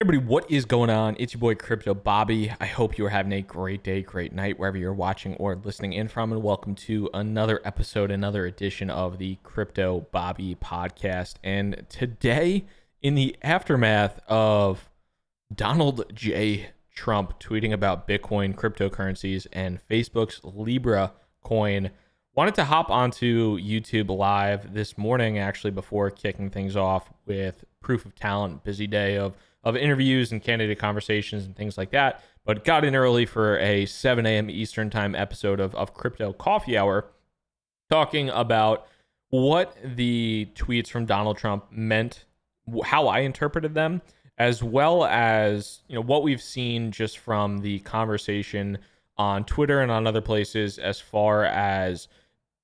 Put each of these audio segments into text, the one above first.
everybody, what is going on? It's your boy Crypto Bobby. I hope you are having a great day, great night, wherever you're watching or listening in from. And welcome to another episode, another edition of the Crypto Bobby podcast. And today, in the aftermath of Donald J. Trump tweeting about Bitcoin, cryptocurrencies, and Facebook's Libra coin, wanted to hop onto YouTube live this morning, actually, before kicking things off with Proof of Talent. Busy day of of interviews and candidate conversations and things like that. But got in early for a 7 a.m. Eastern time episode of, of Crypto Coffee Hour, talking about what the tweets from Donald Trump meant, how I interpreted them, as well as you know what we've seen just from the conversation on Twitter and on other places as far as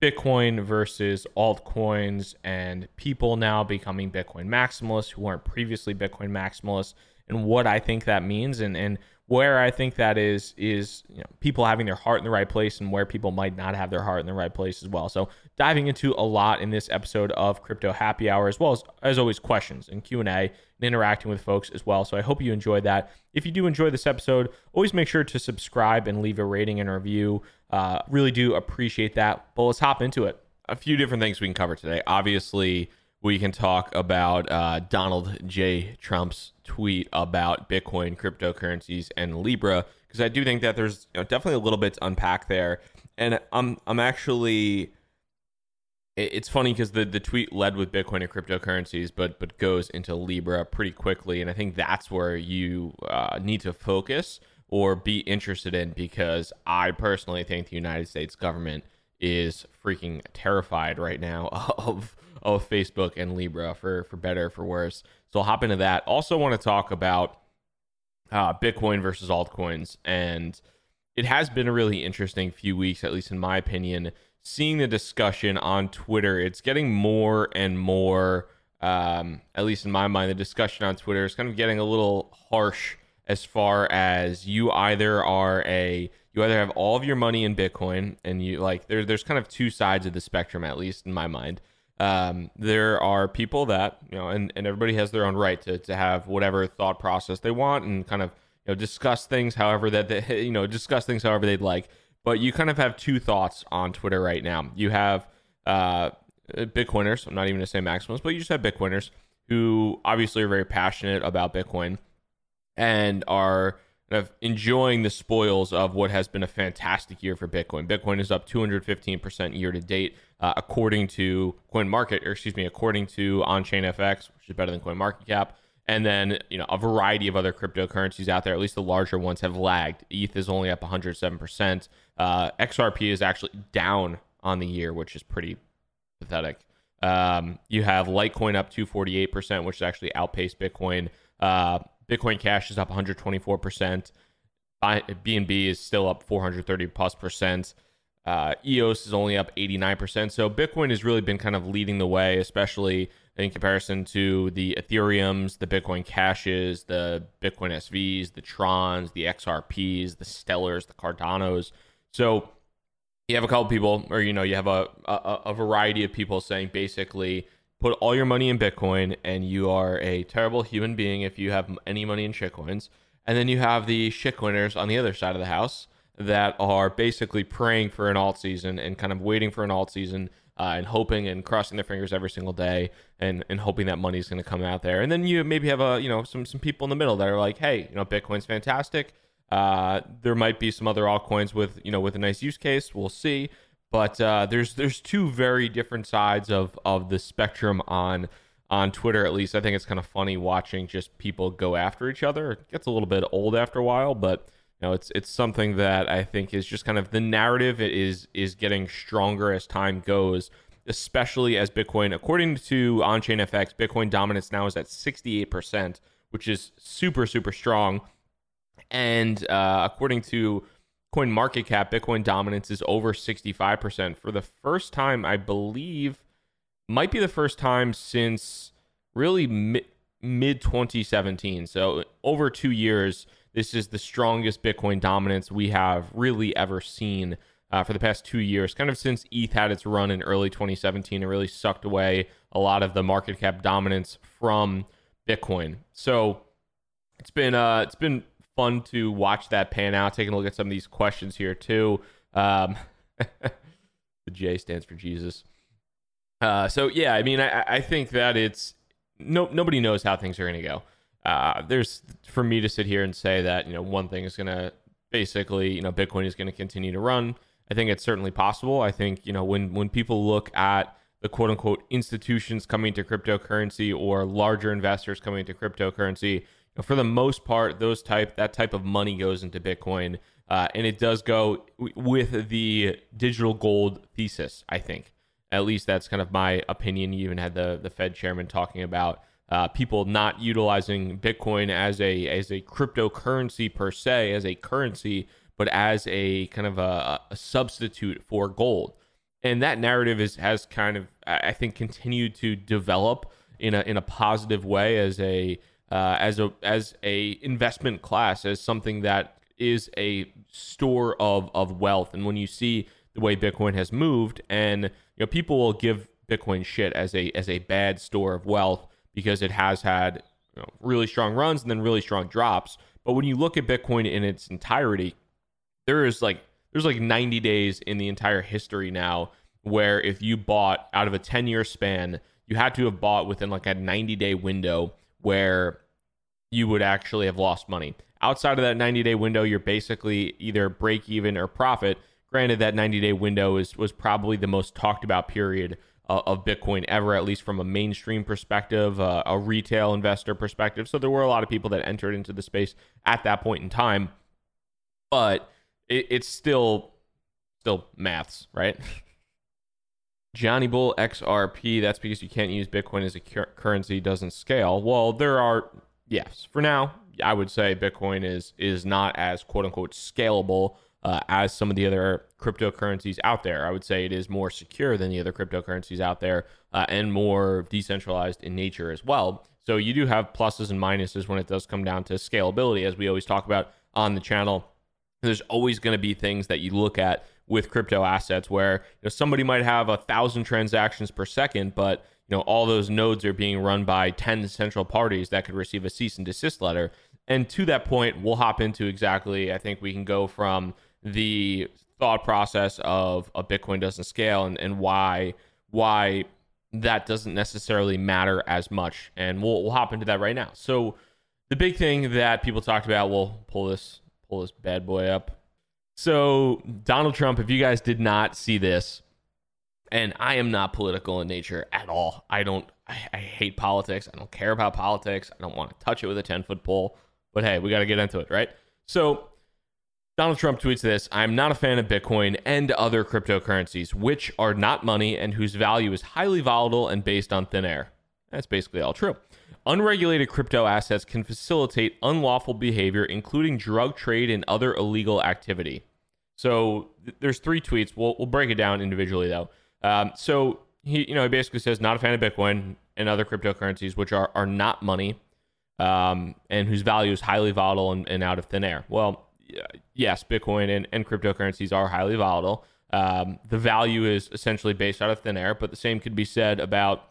Bitcoin versus altcoins and people now becoming Bitcoin maximalists who weren't previously Bitcoin maximalists and what I think that means and, and where I think that is is you know, people having their heart in the right place and where people might not have their heart in the right place as well. So diving into a lot in this episode of Crypto Happy Hour as well as as always questions and Q&A and interacting with folks as well. So I hope you enjoyed that. If you do enjoy this episode, always make sure to subscribe and leave a rating and review. Uh, really do appreciate that. But let's hop into it. A few different things we can cover today. Obviously, we can talk about uh, Donald J. Trump's tweet about Bitcoin, cryptocurrencies, and Libra because I do think that there's you know, definitely a little bit to unpack there. And I'm I'm actually it's funny because the, the tweet led with Bitcoin and cryptocurrencies, but but goes into Libra pretty quickly, and I think that's where you uh, need to focus or be interested in because I personally think the United States government is freaking terrified right now of of Facebook and Libra for for better for worse. So I'll hop into that. Also want to talk about uh, Bitcoin versus altcoins, and it has been a really interesting few weeks, at least in my opinion. Seeing the discussion on Twitter, it's getting more and more. Um, at least in my mind, the discussion on Twitter is kind of getting a little harsh as far as you either are a you either have all of your money in Bitcoin and you like there, there's kind of two sides of the spectrum at least in my mind. Um, there are people that you know, and, and everybody has their own right to, to have whatever thought process they want and kind of you know discuss things however that they you know discuss things however they'd like. But you kind of have two thoughts on Twitter right now. You have uh, Bitcoiners. I'm not even going to say maximals, but you just have Bitcoiners who obviously are very passionate about Bitcoin and are of enjoying the spoils of what has been a fantastic year for Bitcoin. Bitcoin is up 215% year to date, uh, according to Coin Market, or excuse me, according to Onchain FX, which is better than Coin Market Cap. And then, you know, a variety of other cryptocurrencies out there, at least the larger ones, have lagged. ETH is only up 107%. Uh, XRP is actually down on the year, which is pretty pathetic. Um, you have Litecoin up 248%, which has actually outpaced Bitcoin. Uh, Bitcoin Cash is up 124%. BNB is still up 430 plus percent. Uh, EOS is only up 89%. So Bitcoin has really been kind of leading the way, especially in comparison to the Ethereums, the Bitcoin Cashes, the Bitcoin SVs, the Trons, the XRPs, the Stellars, the Cardanos. So you have a couple people, or you know, you have a, a, a variety of people saying basically put all your money in Bitcoin and you are a terrible human being if you have any money in shitcoins. And then you have the shitcoiners on the other side of the house that are basically praying for an alt season and kind of waiting for an alt season uh, and hoping and crossing their fingers every single day and, and hoping that money is going to come out there. And then you maybe have a you know some some people in the middle that are like, hey, you know, Bitcoin's fantastic. Uh, there might be some other altcoins with you know with a nice use case. We'll see. But uh, there's there's two very different sides of of the spectrum on on Twitter. At least I think it's kind of funny watching just people go after each other. It gets a little bit old after a while, but you know it's it's something that I think is just kind of the narrative is is getting stronger as time goes. Especially as Bitcoin, according to Onchain FX, Bitcoin dominance now is at 68%, which is super, super strong. And uh, according to Coin market cap, Bitcoin dominance is over 65% for the first time, I believe, might be the first time since really mid 2017. So, over two years, this is the strongest Bitcoin dominance we have really ever seen uh, for the past two years. Kind of since ETH had its run in early 2017, it really sucked away a lot of the market cap dominance from Bitcoin. So, it's been uh it's been fun to watch that pan out. Taking a look at some of these questions here too. Um, the J stands for Jesus. Uh, so yeah, I mean, I, I think that it's no nobody knows how things are going to go. Uh, there's for me to sit here and say that you know one thing is going to basically you know Bitcoin is going to continue to run. I think it's certainly possible. I think you know when when people look at the quote unquote institutions coming to cryptocurrency or larger investors coming to cryptocurrency, for the most part, those type that type of money goes into Bitcoin, uh, and it does go w- with the digital gold thesis. I think at least that's kind of my opinion. You even had the the Fed chairman talking about uh, people not utilizing Bitcoin as a as a cryptocurrency per se, as a currency, but as a kind of a, a substitute for gold. And that narrative is has kind of I think continued to develop in a in a positive way as a uh, as a as a investment class as something that is a store of of wealth. And when you see the way Bitcoin has moved, and you know people will give Bitcoin shit as a as a bad store of wealth because it has had you know, really strong runs and then really strong drops. But when you look at Bitcoin in its entirety, there is like there's like 90 days in the entire history now where if you bought out of a 10 year span, you had to have bought within like a 90 day window where you would actually have lost money. Outside of that 90 day window, you're basically either break even or profit. Granted, that 90 day window is was probably the most talked about period uh, of Bitcoin ever, at least from a mainstream perspective, uh, a retail investor perspective. So there were a lot of people that entered into the space at that point in time, but it, it's still still maths, right? Johnny Bull XRP. That's because you can't use Bitcoin as a cur- currency. Doesn't scale. Well, there are yes. For now, I would say Bitcoin is is not as quote unquote scalable uh, as some of the other cryptocurrencies out there. I would say it is more secure than the other cryptocurrencies out there uh, and more decentralized in nature as well. So you do have pluses and minuses when it does come down to scalability, as we always talk about on the channel. There's always going to be things that you look at with crypto assets where you know, somebody might have a thousand transactions per second, but you know all those nodes are being run by 10 central parties that could receive a cease and desist letter. And to that point, we'll hop into exactly. I think we can go from the thought process of a Bitcoin doesn't scale and, and why why that doesn't necessarily matter as much. And we'll we'll hop into that right now. So the big thing that people talked about, we'll pull this pull this bad boy up. So Donald Trump, if you guys did not see this, and I am not political in nature at all. I don't I, I hate politics. I don't care about politics. I don't want to touch it with a 10 foot pole. But hey, we got to get into it, right? So Donald Trump tweets this I'm not a fan of Bitcoin and other cryptocurrencies, which are not money and whose value is highly volatile and based on thin air. That's basically all true. Unregulated crypto assets can facilitate unlawful behavior, including drug trade and other illegal activity. So th- there's three tweets. We'll, we'll break it down individually, though. Um, so he, you know, he basically says, not a fan of Bitcoin and other cryptocurrencies, which are, are not money um, and whose value is highly volatile and, and out of thin air. Well, yes, Bitcoin and, and cryptocurrencies are highly volatile. Um, the value is essentially based out of thin air, but the same could be said about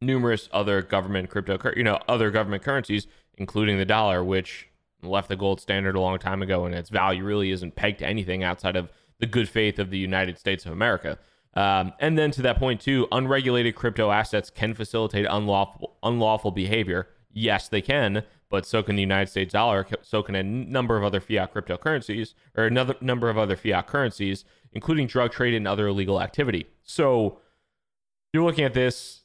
numerous other government crypto, you know, other government currencies, including the dollar, which left the gold standard a long time ago, and its value really isn't pegged to anything outside of the good faith of the United States of America. Um, and then to that point too, unregulated crypto assets can facilitate unlawful unlawful behavior. Yes, they can, but so can the United States dollar, so can a number of other fiat cryptocurrencies, or another number of other fiat currencies, including drug trade and other illegal activity. So you're looking at this,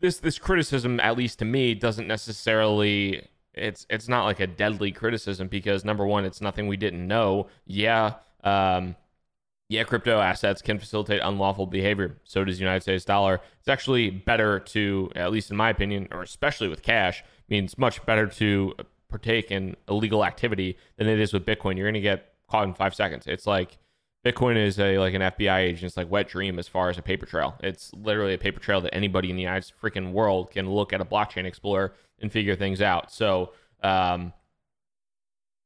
this this criticism, at least to me, doesn't necessarily. It's it's not like a deadly criticism because number one, it's nothing we didn't know. Yeah, um, yeah, crypto assets can facilitate unlawful behavior. So does the United States dollar. It's actually better to, at least in my opinion, or especially with cash, means much better to partake in illegal activity than it is with Bitcoin. You're going to get caught in five seconds. It's like Bitcoin is a like an FBI agent. It's like wet dream as far as a paper trail. It's literally a paper trail that anybody in the United freaking world can look at a blockchain explorer and figure things out. So um,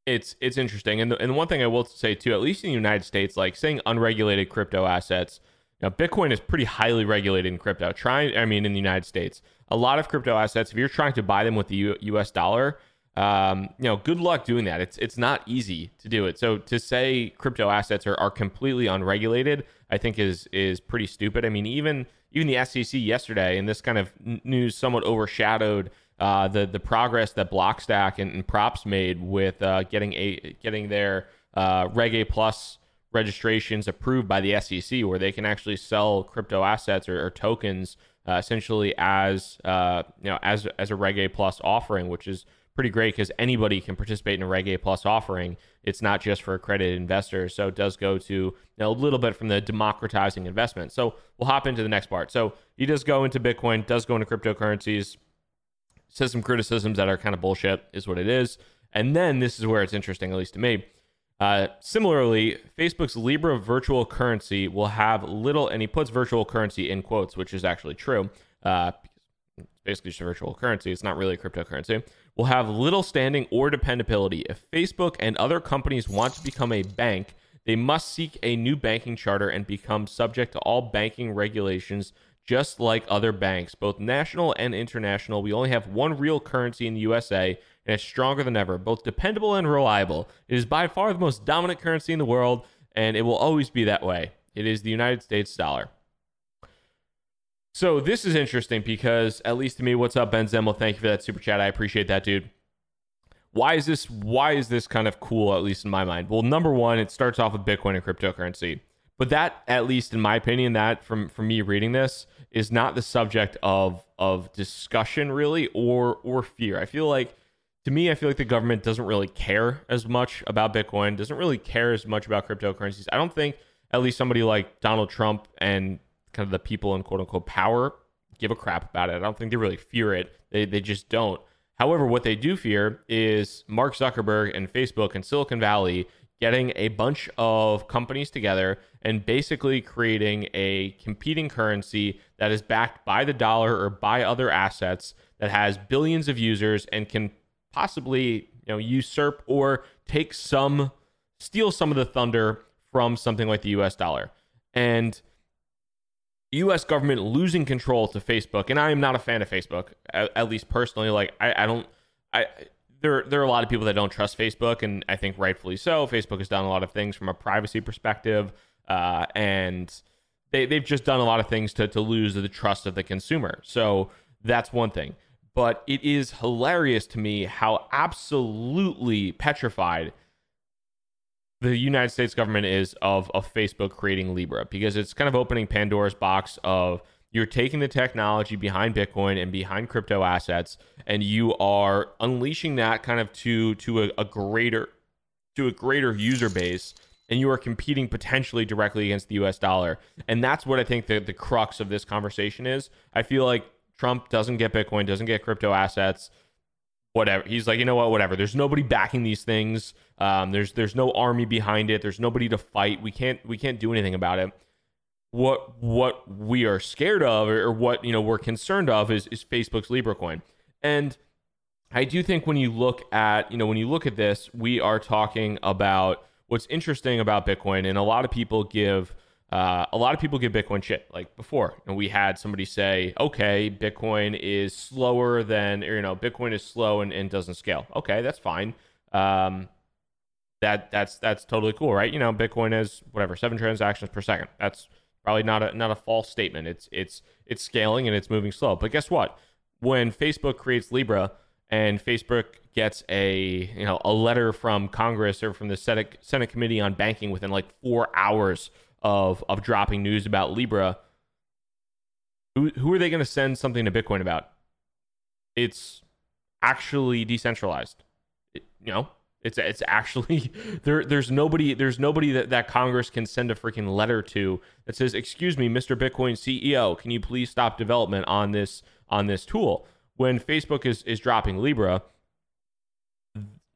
it's it's interesting. And the, and one thing I will say too, at least in the United States, like saying unregulated crypto assets. Now, Bitcoin is pretty highly regulated in crypto. Trying, I mean, in the United States, a lot of crypto assets, if you're trying to buy them with the U- U.S. dollar, um, you know, good luck doing that. It's it's not easy to do it. So to say crypto assets are, are completely unregulated, I think is is pretty stupid. I mean, even even the SEC yesterday, and this kind of news somewhat overshadowed uh, the the progress that Blockstack and, and Props made with uh, getting a getting their uh, Reg A Plus registrations approved by the SEC, where they can actually sell crypto assets or, or tokens uh, essentially as uh, you know as as a Reg A Plus offering, which is pretty great because anybody can participate in a Reg A Plus offering. It's not just for accredited investors, so it does go to you know, a little bit from the democratizing investment. So we'll hop into the next part. So he does go into Bitcoin, does go into cryptocurrencies, says some criticisms that are kind of bullshit, is what it is. And then this is where it's interesting, at least to me. Uh, similarly, Facebook's Libra virtual currency will have little, and he puts virtual currency in quotes, which is actually true. Uh, it's basically just a virtual currency. It's not really a cryptocurrency. Will have little standing or dependability. If Facebook and other companies want to become a bank, they must seek a new banking charter and become subject to all banking regulations, just like other banks, both national and international. We only have one real currency in the USA and it's stronger than ever, both dependable and reliable. It is by far the most dominant currency in the world, and it will always be that way. It is the United States dollar. So this is interesting because, at least to me, what's up, Ben Zemmel? Thank you for that super chat. I appreciate that, dude. Why is this? Why is this kind of cool? At least in my mind. Well, number one, it starts off with Bitcoin and cryptocurrency, but that, at least in my opinion, that from from me reading this is not the subject of of discussion really or or fear. I feel like to me, I feel like the government doesn't really care as much about Bitcoin, doesn't really care as much about cryptocurrencies. I don't think at least somebody like Donald Trump and kind of the people in quote unquote power give a crap about it. I don't think they really fear it. They, they just don't. However, what they do fear is Mark Zuckerberg and Facebook and Silicon Valley getting a bunch of companies together and basically creating a competing currency that is backed by the dollar or by other assets that has billions of users and can possibly you know usurp or take some steal some of the thunder from something like the US dollar. And US government losing control to Facebook, and I am not a fan of Facebook, at, at least personally. Like I, I don't I there there are a lot of people that don't trust Facebook, and I think rightfully so. Facebook has done a lot of things from a privacy perspective, uh, and they they've just done a lot of things to to lose the trust of the consumer. So that's one thing but it is hilarious to me how absolutely petrified the United States government is of, of Facebook creating Libra because it's kind of opening Pandora's box of you're taking the technology behind Bitcoin and behind crypto assets and you are unleashing that kind of to to a, a greater to a greater user base and you are competing potentially directly against the US dollar. And that's what I think the, the crux of this conversation is. I feel like Trump doesn't get Bitcoin, doesn't get crypto assets, whatever. He's like, you know what, whatever. There's nobody backing these things. Um, there's there's no army behind it. There's nobody to fight. We can't we can't do anything about it. What what we are scared of, or what you know we're concerned of, is is Facebook's Libra coin. And I do think when you look at you know when you look at this, we are talking about what's interesting about Bitcoin, and a lot of people give uh, a lot of people give Bitcoin shit. Like before, and we had somebody say, "Okay, Bitcoin is slower than, or, you know, Bitcoin is slow and, and doesn't scale." Okay, that's fine. Um, that that's that's totally cool, right? You know, Bitcoin is whatever seven transactions per second. That's probably not a not a false statement. It's it's it's scaling and it's moving slow. But guess what? When Facebook creates Libra and Facebook gets a you know a letter from Congress or from the Senate Senate Committee on Banking within like four hours of of dropping news about Libra, who who are they going to send something to Bitcoin about? It's actually decentralized. It, you know, it's it's actually there. There's nobody. There's nobody that that Congress can send a freaking letter to that says, "Excuse me, Mr. Bitcoin CEO, can you please stop development on this on this tool?" When Facebook is is dropping Libra,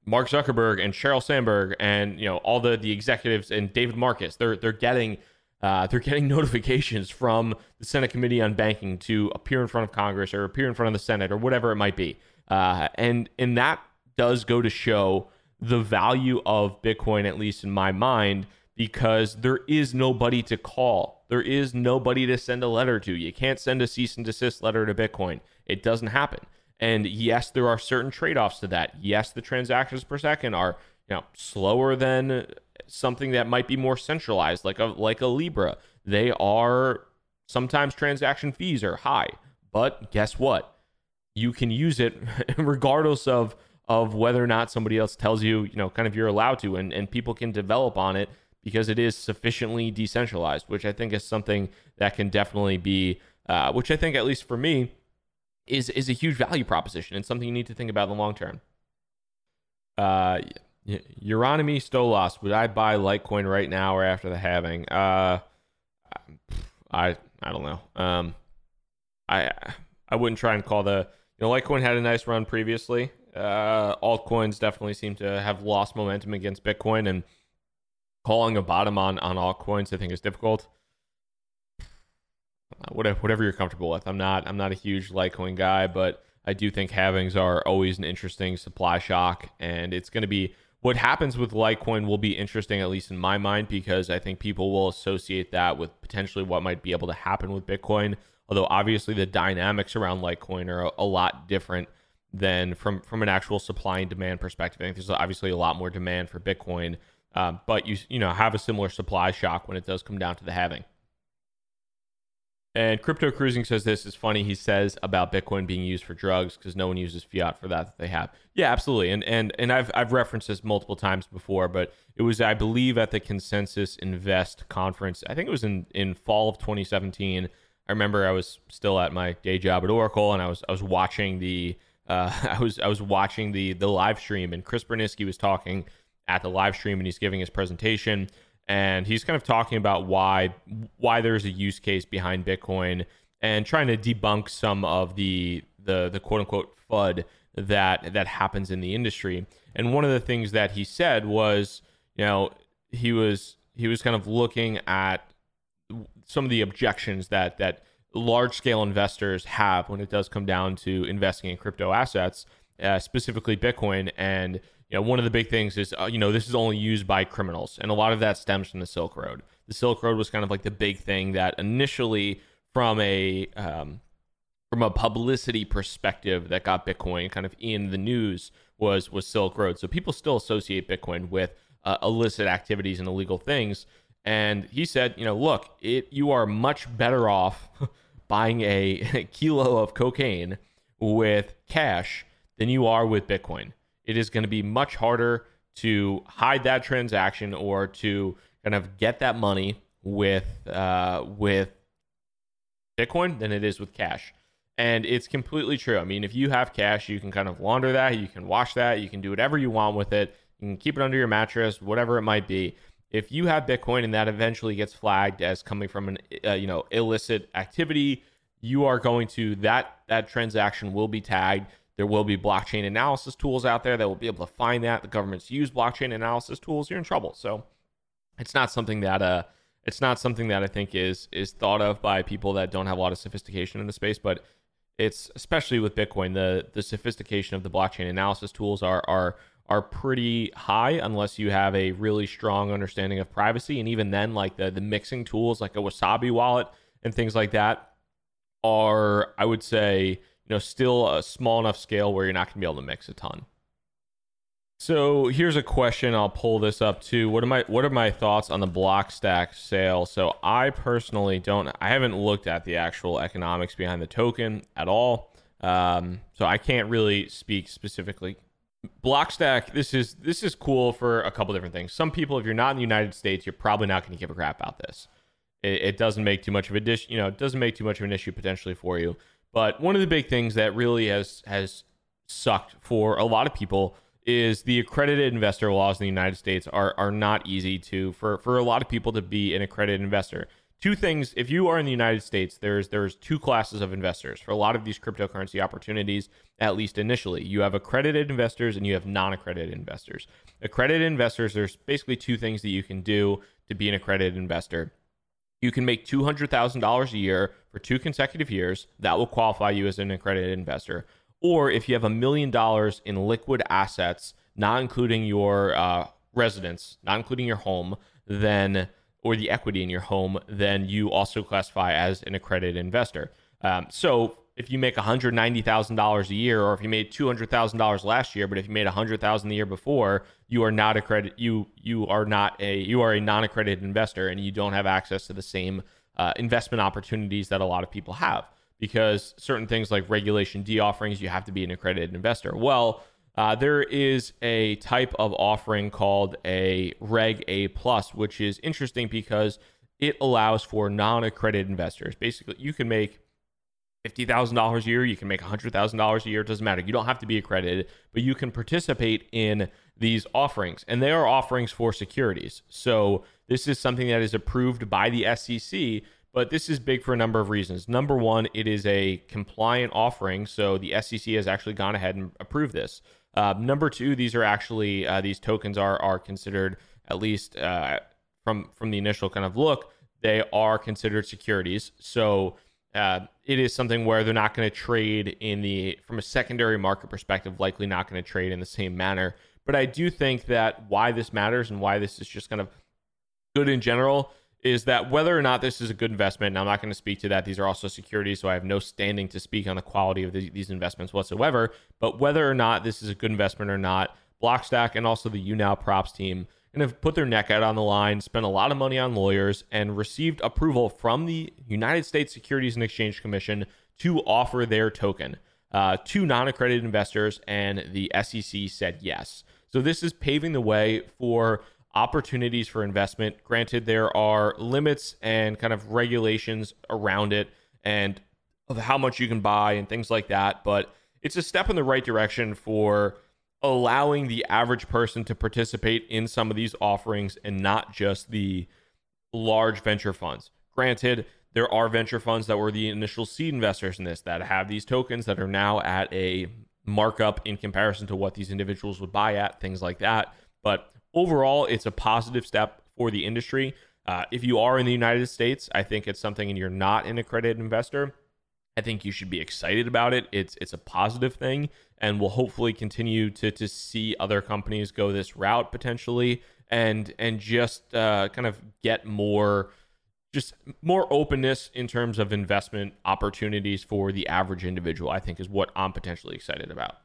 Mark Zuckerberg and Sheryl Sandberg and you know all the the executives and David Marcus they're they're getting uh, they're getting notifications from the Senate Committee on Banking to appear in front of Congress or appear in front of the Senate or whatever it might be uh, and and that does go to show the value of Bitcoin at least in my mind because there is nobody to call there is nobody to send a letter to you can't send a cease and desist letter to Bitcoin it doesn't happen And yes, there are certain trade offs to that. Yes, the transactions per second are you know slower than something that might be more centralized, like a like a Libra. They are sometimes transaction fees are high, but guess what? You can use it regardless of of whether or not somebody else tells you, you know, kind of you're allowed to, and, and people can develop on it because it is sufficiently decentralized, which I think is something that can definitely be, uh, which I think, at least for me, is is a huge value proposition and something you need to think about in the long term. Uh, Euronymous Stolas, would I buy Litecoin right now or after the halving? Uh, I I don't know. Um, I I wouldn't try and call the you know Litecoin had a nice run previously. Uh, altcoins definitely seem to have lost momentum against Bitcoin, and calling a bottom on on altcoins I think is difficult. Whatever whatever you're comfortable with. I'm not I'm not a huge Litecoin guy, but I do think halvings are always an interesting supply shock, and it's going to be what happens with Litecoin will be interesting, at least in my mind, because I think people will associate that with potentially what might be able to happen with Bitcoin. Although obviously the dynamics around Litecoin are a lot different than from from an actual supply and demand perspective. I think there's obviously a lot more demand for Bitcoin, um, but you you know have a similar supply shock when it does come down to the halving. And Crypto Cruising says this is funny. He says about Bitcoin being used for drugs because no one uses fiat for that that they have. Yeah, absolutely. And and and I've I've referenced this multiple times before, but it was I believe at the Consensus Invest conference. I think it was in in fall of 2017. I remember I was still at my day job at Oracle, and I was I was watching the uh, I was I was watching the the live stream, and Chris Burniske was talking at the live stream, and he's giving his presentation and he's kind of talking about why why there's a use case behind Bitcoin and trying to debunk some of the the the quote unquote FUD that that happens in the industry. And one of the things that he said was, you know, he was he was kind of looking at some of the objections that that large scale investors have when it does come down to investing in crypto assets, uh, specifically Bitcoin and you know, one of the big things is, uh, you know, this is only used by criminals, and a lot of that stems from the Silk Road. The Silk Road was kind of like the big thing that initially, from a um, from a publicity perspective, that got Bitcoin kind of in the news was was Silk Road. So people still associate Bitcoin with uh, illicit activities and illegal things. And he said, you know, look, it you are much better off buying a kilo of cocaine with cash than you are with Bitcoin it is going to be much harder to hide that transaction or to kind of get that money with uh, with Bitcoin than it is with cash. And it's completely true. I mean, if you have cash, you can kind of launder that, you can wash that, you can do whatever you want with it. You can keep it under your mattress, whatever it might be. If you have Bitcoin and that eventually gets flagged as coming from an uh, you know illicit activity, you are going to that that transaction will be tagged there will be blockchain analysis tools out there that will be able to find that. The governments use blockchain analysis tools. You're in trouble. So it's not something that uh it's not something that I think is is thought of by people that don't have a lot of sophistication in the space, but it's especially with Bitcoin, the the sophistication of the blockchain analysis tools are are are pretty high unless you have a really strong understanding of privacy. And even then, like the the mixing tools like a Wasabi wallet and things like that are, I would say, you know, still a small enough scale where you're not going to be able to mix a ton. So here's a question. I'll pull this up too. What are my what are my thoughts on the Blockstack sale? So I personally don't. I haven't looked at the actual economics behind the token at all. Um, so I can't really speak specifically. Blockstack. This is this is cool for a couple different things. Some people, if you're not in the United States, you're probably not going to give a crap about this. It, it doesn't make too much of a dish. You know, it doesn't make too much of an issue potentially for you. But one of the big things that really has has sucked for a lot of people is the accredited investor laws in the United States are are not easy to for for a lot of people to be an accredited investor. Two things, if you are in the United States, there's there's two classes of investors for a lot of these cryptocurrency opportunities, at least initially. You have accredited investors and you have non-accredited investors. Accredited investors, there's basically two things that you can do to be an accredited investor you can make $200,000 a year for two consecutive years. That will qualify you as an accredited investor. Or if you have a million dollars in liquid assets, not including your uh, residence, not including your home, then or the equity in your home, then you also classify as an accredited investor. Um, so if you make $190,000 a year or if you made $200,000 last year, but if you made 100,000 the year before, you are not accredited you you are not a you are a non-accredited investor and you don't have access to the same uh, investment opportunities that a lot of people have because certain things like regulation D offerings you have to be an accredited investor. Well, uh, there is a type of offering called a Reg A plus, which is interesting because it allows for non-accredited investors. Basically, you can make $50,000 a year, you can make $100,000 a year, it doesn't matter. You don't have to be accredited, but you can participate in these offerings. And they are offerings for securities. So this is something that is approved by the SEC, but this is big for a number of reasons. Number one, it is a compliant offering. So the SEC has actually gone ahead and approved this. Uh, number two, these are actually, uh, these tokens are, are considered, at least uh, from, from the initial kind of look, they are considered securities. So uh, it is something where they're not going to trade in the from a secondary market perspective likely not going to trade in the same manner but i do think that why this matters and why this is just kind of good in general is that whether or not this is a good investment and i'm not going to speak to that these are also securities so i have no standing to speak on the quality of the, these investments whatsoever but whether or not this is a good investment or not blockstack and also the YouNow props team and have put their neck out on the line, spent a lot of money on lawyers, and received approval from the United States Securities and Exchange Commission to offer their token uh, to non accredited investors, and the SEC said yes. So this is paving the way for opportunities for investment. Granted, there are limits and kind of regulations around it and of how much you can buy and things like that, but it's a step in the right direction for allowing the average person to participate in some of these offerings and not just the large venture funds. Granted, there are venture funds that were the initial seed investors in this that have these tokens that are now at a markup in comparison to what these individuals would buy at, things like that. But overall, it's a positive step for the industry. Uh, if you are in the United States, I think it's something and you're not an accredited investor, I think you should be excited about it. It's it's a positive thing, and we'll hopefully continue to to see other companies go this route potentially, and and just uh, kind of get more just more openness in terms of investment opportunities for the average individual. I think is what I'm potentially excited about.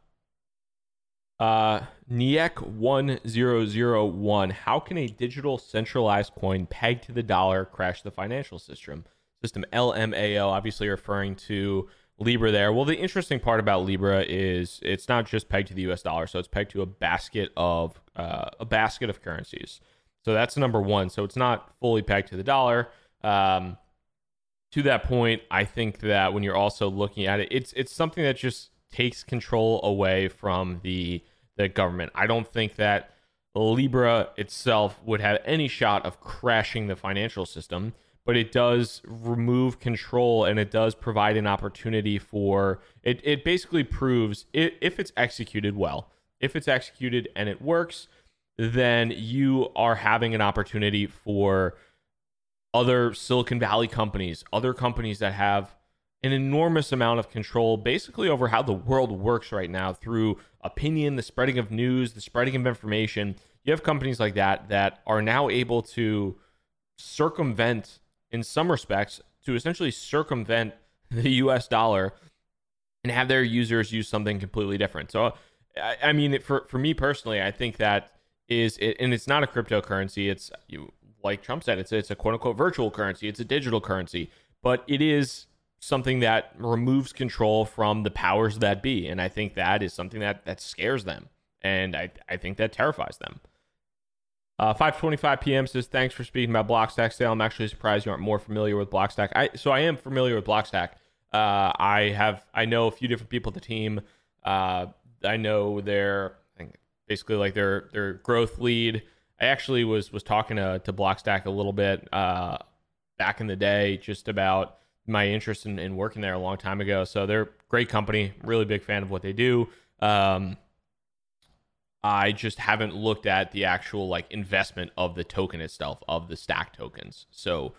Uh, NIEC 1001. How can a digital centralized coin pegged to the dollar crash the financial system? system LMAO, obviously referring to Libra there. Well, the interesting part about Libra is it's not just pegged to the US dollar, so it's pegged to a basket of uh, a basket of currencies. So that's number one. So it's not fully pegged to the dollar. Um, to that point, I think that when you're also looking at it, it's it's something that just takes control away from the the government. I don't think that Libra itself would have any shot of crashing the financial system but it does remove control and it does provide an opportunity for it. It basically proves it, if it's executed well, if it's executed and it works, then you are having an opportunity for other Silicon Valley companies, other companies that have an enormous amount of control basically over how the world works right now through opinion, the spreading of news, the spreading of information. You have companies like that that are now able to circumvent in some respects to essentially circumvent the US dollar and have their users use something completely different. So, I, I mean, for, for me personally, I think that is, and it's not a cryptocurrency. It's you, like Trump said, it's, it's a quote unquote virtual currency. It's a digital currency, but it is something that removes control from the powers that be. And I think that is something that, that scares them. And I, I think that terrifies them. Uh, 5:25 p.m. says thanks for speaking about Blockstack sale. I'm actually surprised you aren't more familiar with Blockstack. I so I am familiar with Blockstack. Uh, I have I know a few different people at the team. Uh, I know their basically like their their growth lead. I actually was was talking to to Blockstack a little bit uh, back in the day, just about my interest in, in working there a long time ago. So they're great company. Really big fan of what they do. Um, I just haven't looked at the actual like investment of the token itself of the stack tokens. So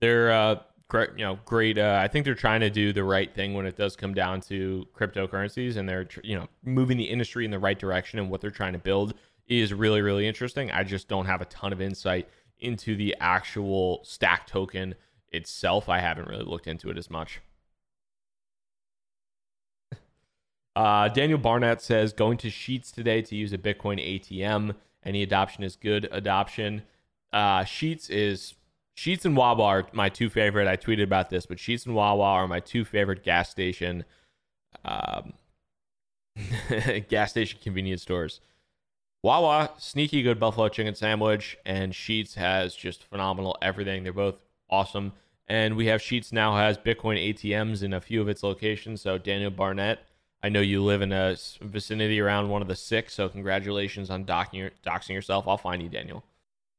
they're uh, great, you know, great. Uh, I think they're trying to do the right thing when it does come down to cryptocurrencies, and they're you know moving the industry in the right direction. And what they're trying to build is really really interesting. I just don't have a ton of insight into the actual stack token itself. I haven't really looked into it as much. Uh, Daniel Barnett says going to Sheetz today to use a Bitcoin ATM. Any adoption is good adoption. Uh, Sheetz is Sheetz and Wawa are my two favorite. I tweeted about this, but Sheetz and Wawa are my two favorite gas station, um, gas station convenience stores. Wawa, sneaky good buffalo chicken sandwich, and Sheetz has just phenomenal everything. They're both awesome. And we have Sheetz now has Bitcoin ATMs in a few of its locations. So Daniel Barnett, I know you live in a vicinity around one of the six. So congratulations on docking, doxing yourself. I'll find you, Daniel.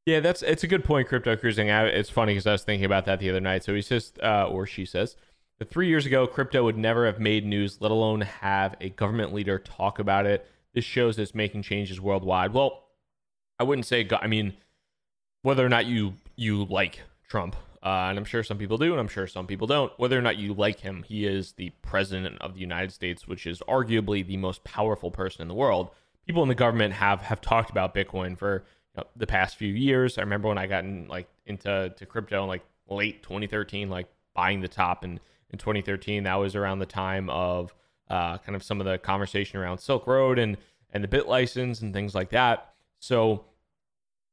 Yeah, that's it's a good point. Crypto cruising. I, it's funny because I was thinking about that the other night. So he says, uh, or she says, that three years ago, crypto would never have made news, let alone have a government leader talk about it. This shows it's making changes worldwide. Well, I wouldn't say. I mean, whether or not you you like Trump, uh, and I'm sure some people do, and I'm sure some people don't. Whether or not you like him, he is the president of the United States, which is arguably the most powerful person in the world. People in the government have have talked about Bitcoin for you know, the past few years. I remember when I got in, like into to crypto in like late 2013, like buying the top in in 2013. That was around the time of uh, kind of some of the conversation around Silk Road and and the BitLicense and things like that. So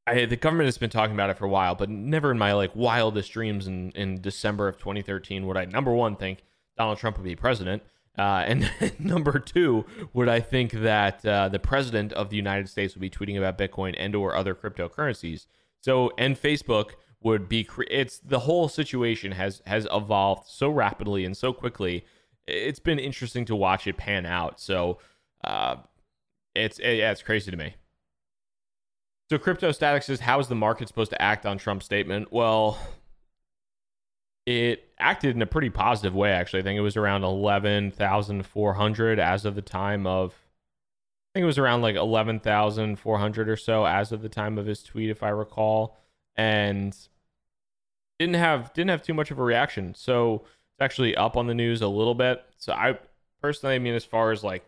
I, the government has been talking about it for a while, but never in my like wildest dreams in, in December of 2013 would I number one think Donald Trump would be president, uh, and number two would I think that uh, the president of the United States would be tweeting about Bitcoin and or other cryptocurrencies. So and Facebook would be cre- it's the whole situation has has evolved so rapidly and so quickly it's been interesting to watch it pan out. So uh, it's it, yeah, it's crazy to me. So crypto static says, how is the market supposed to act on Trump's statement? Well, it acted in a pretty positive way. Actually, I think it was around eleven thousand four hundred as of the time of. I think it was around like eleven thousand four hundred or so as of the time of his tweet, if I recall, and didn't have didn't have too much of a reaction. So it's actually up on the news a little bit. So I personally, I mean, as far as like,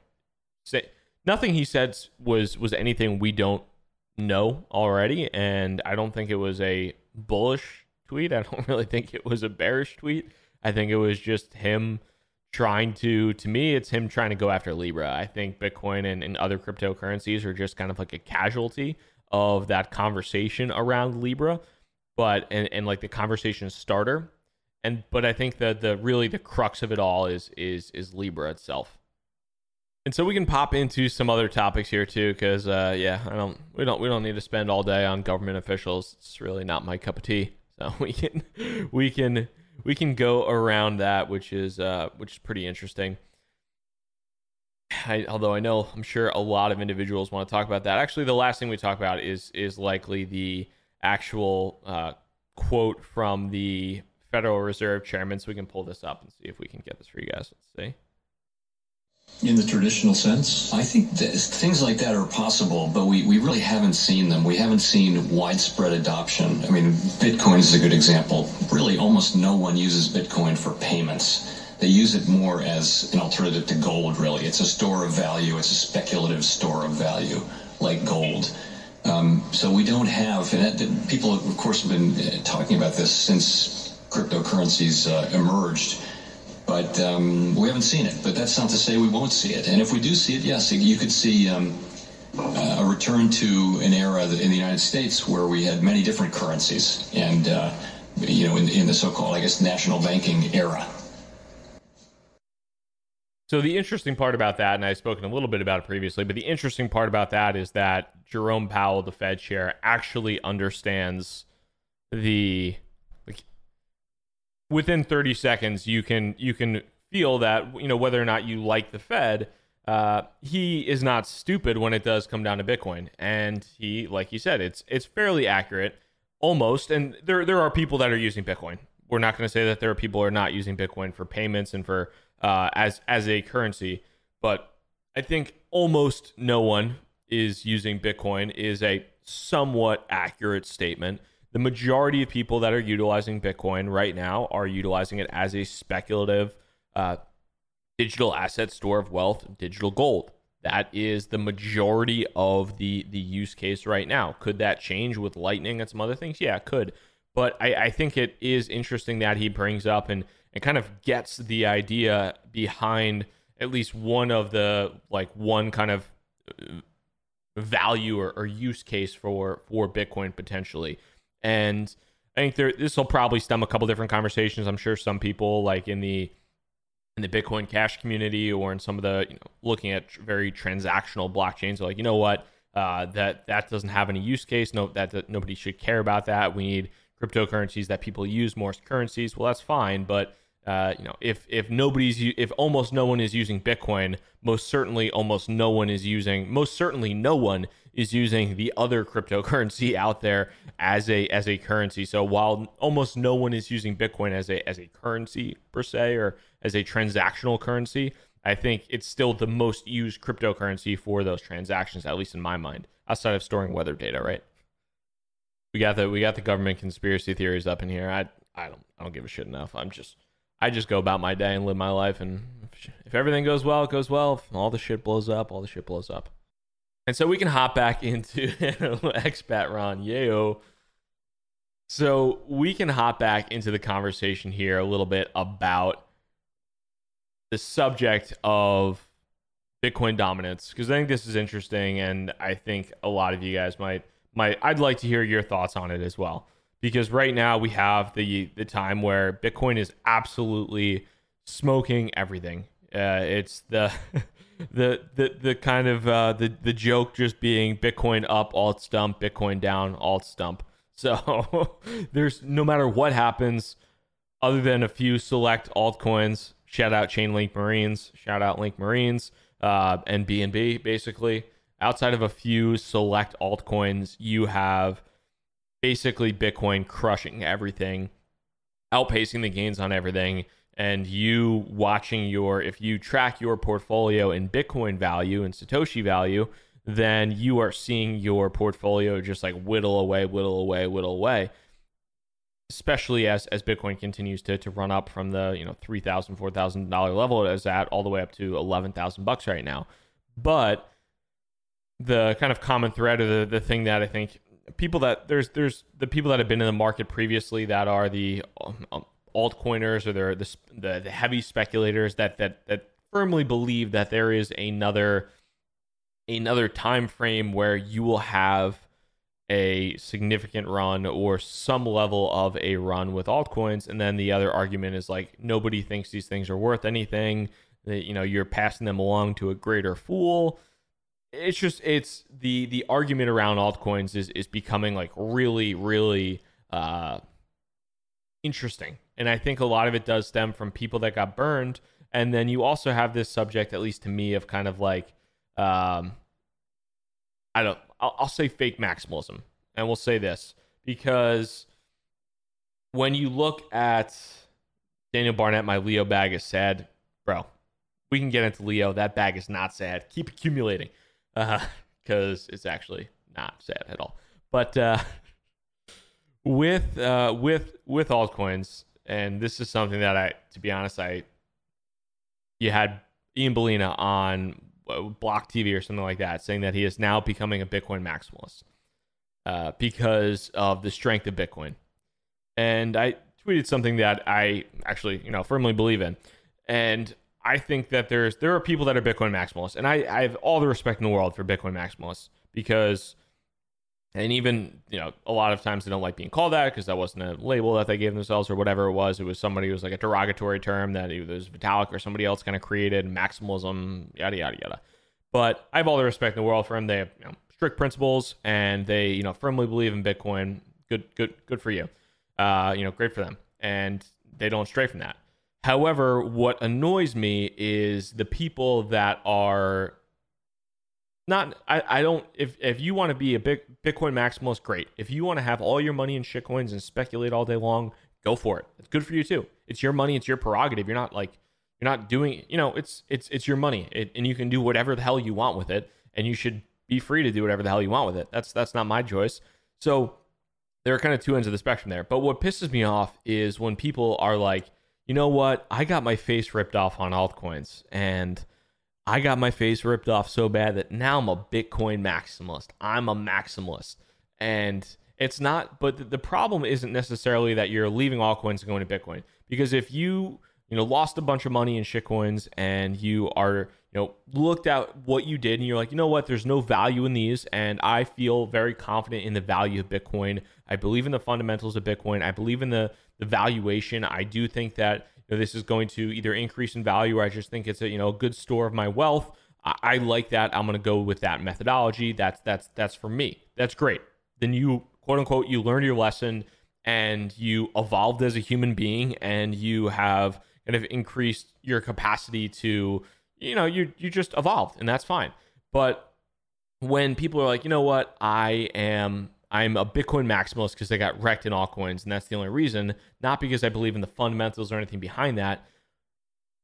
say nothing he said was was anything we don't know already, and I don't think it was a bullish tweet. I don't really think it was a bearish tweet. I think it was just him trying to to me it's him trying to go after libra i think bitcoin and, and other cryptocurrencies are just kind of like a casualty of that conversation around libra but and, and like the conversation starter and but I think that the really the crux of it all is is is Libra itself. And so we can pop into some other topics here too, because uh, yeah, I don't we don't we don't need to spend all day on government officials. It's really not my cup of tea. So we can we can we can go around that, which is uh, which is pretty interesting. I, although I know I'm sure a lot of individuals want to talk about that. Actually, the last thing we talk about is is likely the actual uh, quote from the Federal Reserve chairman, so we can pull this up and see if we can get this for you guys. Let's see. In the traditional sense, I think things like that are possible, but we, we really haven't seen them. We haven't seen widespread adoption. I mean, Bitcoin is a good example. Really, almost no one uses Bitcoin for payments. They use it more as an alternative to gold, really. It's a store of value, it's a speculative store of value, like gold. Um, so we don't have, and that, people, of course, have been uh, talking about this since cryptocurrencies uh, emerged. But um, we haven't seen it. But that's not to say we won't see it. And if we do see it, yes, you could see um, uh, a return to an era in the United States where we had many different currencies, and uh, you know, in, in the so-called, I guess, national banking era. So the interesting part about that, and I've spoken a little bit about it previously, but the interesting part about that is that Jerome Powell, the Fed chair, actually understands the within 30 seconds you can you can feel that you know whether or not you like the Fed, uh, he is not stupid when it does come down to Bitcoin, and he, like you said, it's it's fairly accurate, almost. And there there are people that are using Bitcoin. We're not going to say that there are people who are not using Bitcoin for payments and for uh, as as a currency, but I think almost no one is using Bitcoin is a somewhat accurate statement the majority of people that are utilizing Bitcoin right now are utilizing it as a speculative uh, digital asset store of wealth, digital gold. That is the majority of the the use case right now. Could that change with Lightning and some other things? Yeah, it could. But I, I think it is interesting that he brings up and, and kind of gets the idea behind at least one of the like one kind of uh, value or, or use case for for Bitcoin potentially. And I think there this will probably stem a couple different conversations. I'm sure some people like in the in the Bitcoin Cash community or in some of the you know looking at very transactional blockchains are like, you know what, uh, that that doesn't have any use case. No, that, that nobody should care about that. We need cryptocurrencies that people use more as currencies. Well, that's fine, but uh, you know, if if nobody's if almost no one is using Bitcoin, most certainly almost no one is using most certainly no one is using the other cryptocurrency out there as a as a currency. So while almost no one is using Bitcoin as a as a currency per se or as a transactional currency, I think it's still the most used cryptocurrency for those transactions, at least in my mind, outside of storing weather data, right? We got the we got the government conspiracy theories up in here. I I don't I don't give a shit enough. I'm just I just go about my day and live my life. And if everything goes well, it goes well. If all the shit blows up, all the shit blows up. And so we can hop back into expat Ron. Yayo. So we can hop back into the conversation here a little bit about the subject of Bitcoin dominance because I think this is interesting, and I think a lot of you guys might might. I'd like to hear your thoughts on it as well because right now we have the the time where Bitcoin is absolutely smoking everything. Uh, it's the the the the kind of uh, the the joke just being Bitcoin up, alt stump, Bitcoin down, alt stump. So there's no matter what happens, other than a few select altcoins. Shout out Chainlink Marines. Shout out Link Marines uh, and BNB. Basically, outside of a few select altcoins, you have basically Bitcoin crushing everything, outpacing the gains on everything, and you watching your, if you track your portfolio in Bitcoin value and Satoshi value, then you are seeing your portfolio just like whittle away, whittle away, whittle away. Especially as, as Bitcoin continues to, to run up from the you know three thousand four thousand dollar level it is at all the way up to eleven thousand bucks right now, but the kind of common thread or the, the thing that I think people that there's there's the people that have been in the market previously that are the um, um altcoiners or they're the, the, the heavy speculators that that that firmly believe that there is another another time frame where you will have a significant run or some level of a run with altcoins. And then the other argument is like nobody thinks these things are worth anything that you know you're passing them along to a greater fool. It's just it's the the argument around altcoins is is becoming like really really uh interesting and i think a lot of it does stem from people that got burned. And then you also have this subject at least to me of kind of like um i don't i'll, I'll say fake maximalism. And we'll say this because when you look at daniel barnett my leo bag is sad. Bro we can get into leo. That bag is not sad. Keep accumulating because uh, it's actually not sad at all. But uh, with uh, with with altcoins, and this is something that I, to be honest, I you had Ian Balina on uh, Block TV or something like that, saying that he is now becoming a Bitcoin maximalist uh, because of the strength of Bitcoin. And I tweeted something that I actually, you know, firmly believe in, and I think that there's there are people that are Bitcoin maximalists, and I, I have all the respect in the world for Bitcoin maximalists because, and even you know a lot of times they don't like being called that because that wasn't a label that they gave themselves or whatever it was. It was somebody who was like a derogatory term that either was Vitalik or somebody else kind of created. Maximalism, yada yada yada. But I have all the respect in the world for them. They have you know, strict principles and they you know firmly believe in Bitcoin. Good good good for you. Uh, you know great for them, and they don't stray from that. However, what annoys me is the people that are not I, I don't if if you want to be a big Bitcoin maximalist, great. If you want to have all your money in shitcoins and speculate all day long, go for it. It's good for you too. It's your money, it's your prerogative. You're not like you're not doing you know, it's it's it's your money. It, and you can do whatever the hell you want with it and you should be free to do whatever the hell you want with it. That's that's not my choice. So there are kind of two ends of the spectrum there. But what pisses me off is when people are like you know what? I got my face ripped off on altcoins and I got my face ripped off so bad that now I'm a Bitcoin maximalist. I'm a maximalist. And it's not, but the problem isn't necessarily that you're leaving altcoins and going to Bitcoin. Because if you you know lost a bunch of money in shitcoins and you are you know looked at what you did and you're like you know what there's no value in these and i feel very confident in the value of bitcoin i believe in the fundamentals of bitcoin i believe in the the valuation i do think that know, this is going to either increase in value or i just think it's a you know a good store of my wealth. I, I like that. I'm going to go with that methodology. That's that's that's for me. That's great. Then you quote unquote you learned your lesson and you evolved as a human being and you have kind of increased your capacity to you know you you just evolved and that's fine. But when people are like you know what? I am i'm a bitcoin maximalist because they got wrecked in altcoins and that's the only reason. Not because i believe in the fundamentals or anything behind that.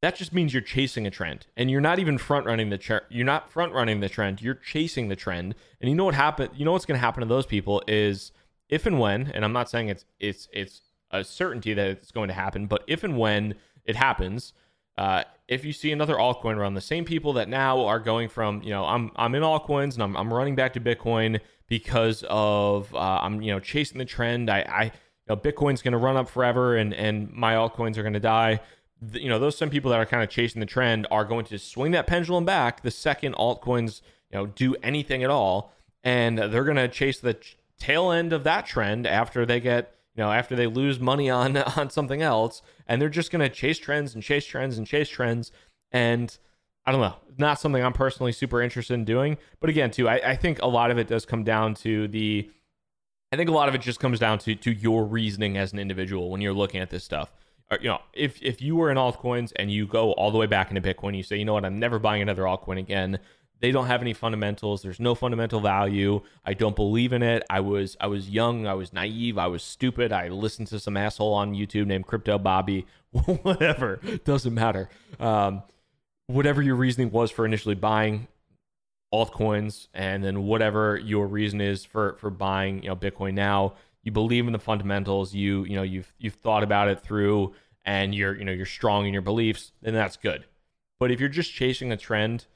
That just means you're chasing a trend and you're not even front running the trend you're not front running the trend you're chasing the trend. And you know what happened you know what's going to happen to those people is if and when and i'm not saying it's it's it's a certainty that it's going to happen but if and when it happens uh, if you see another altcoin run, the same people that now are going from, you know, I'm I'm in altcoins and I'm, I'm running back to Bitcoin because of uh, I'm you know chasing the trend. I, I you know Bitcoin's going to run up forever and and my altcoins are going to die. The, you know those some people that are kind of chasing the trend are going to swing that pendulum back the second altcoins you know do anything at all, and they're going to chase the tail end of that trend after they get you know, after they lose money on on something else, and they're just gonna chase trends and chase trends and chase trends. And I don't know, not something I'm personally super interested in doing. But again, too, I, I think a lot of it does come down to the I think a lot of it just comes down to to your reasoning as an individual when you're looking at this stuff. You know, if if you were in altcoins and you go all the way back into Bitcoin, you say, you know what, I'm never buying another altcoin again. They don't have any fundamentals. There's no fundamental value. I don't believe in it. I was i was young. I was naive. I was stupid. I listened to some asshole on youtube named crypto bobby. Whatever. Doesn't matter. Um, whatever your reasoning was for initially buying altcoins and then whatever your reason is for for buying you know bitcoin now you believe in the fundamentals you you know you've you've thought about it through and you're you know you're strong in your beliefs then that's good but if you're just chasing a trend